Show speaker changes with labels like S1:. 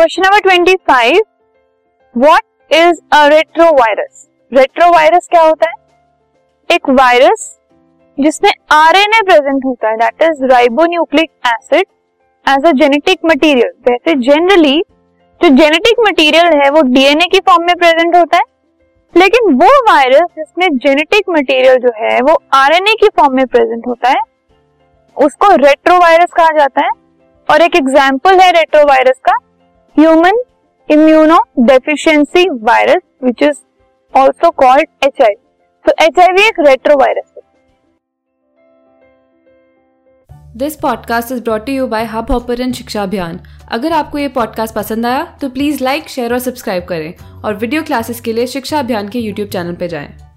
S1: Question number twenty five what is a retrovirus retrovirus क्या होता है? एक वायरस जिसमें आरएनए प्रेजेंट होता है. That is ribonucleic acid as a genetic material वैसे जनरली जो जेनेटिक मटेरियल है, वो डीएनए की फॉर्म में प्रेजेंट होता है. लेकिन वो वायरस जिसमें जेनेटिक मटेरियल जो है, वो आरएनए की फॉर्म में प्रेजेंट होता है, उसको रेट्रोवायरस कहा जाता है. और एक एग्ज़ाम्पल है रेट्रोवायरस का. Human immuno deficiency virus which is also called H I तो एच आई वी एक रेट्रोवायरस है।
S2: This podcast is brought you by Hubhopper Shiksha Abhiyan अगर आपको ये पॉडकास्ट पसंद आया तो प्लीज़ लाइक शेयर और सब्सक्राइब करें। और वीडियो क्लासेस के लिए शिक्षा अभियान के यूट्यूब चैनल पर जाएँ।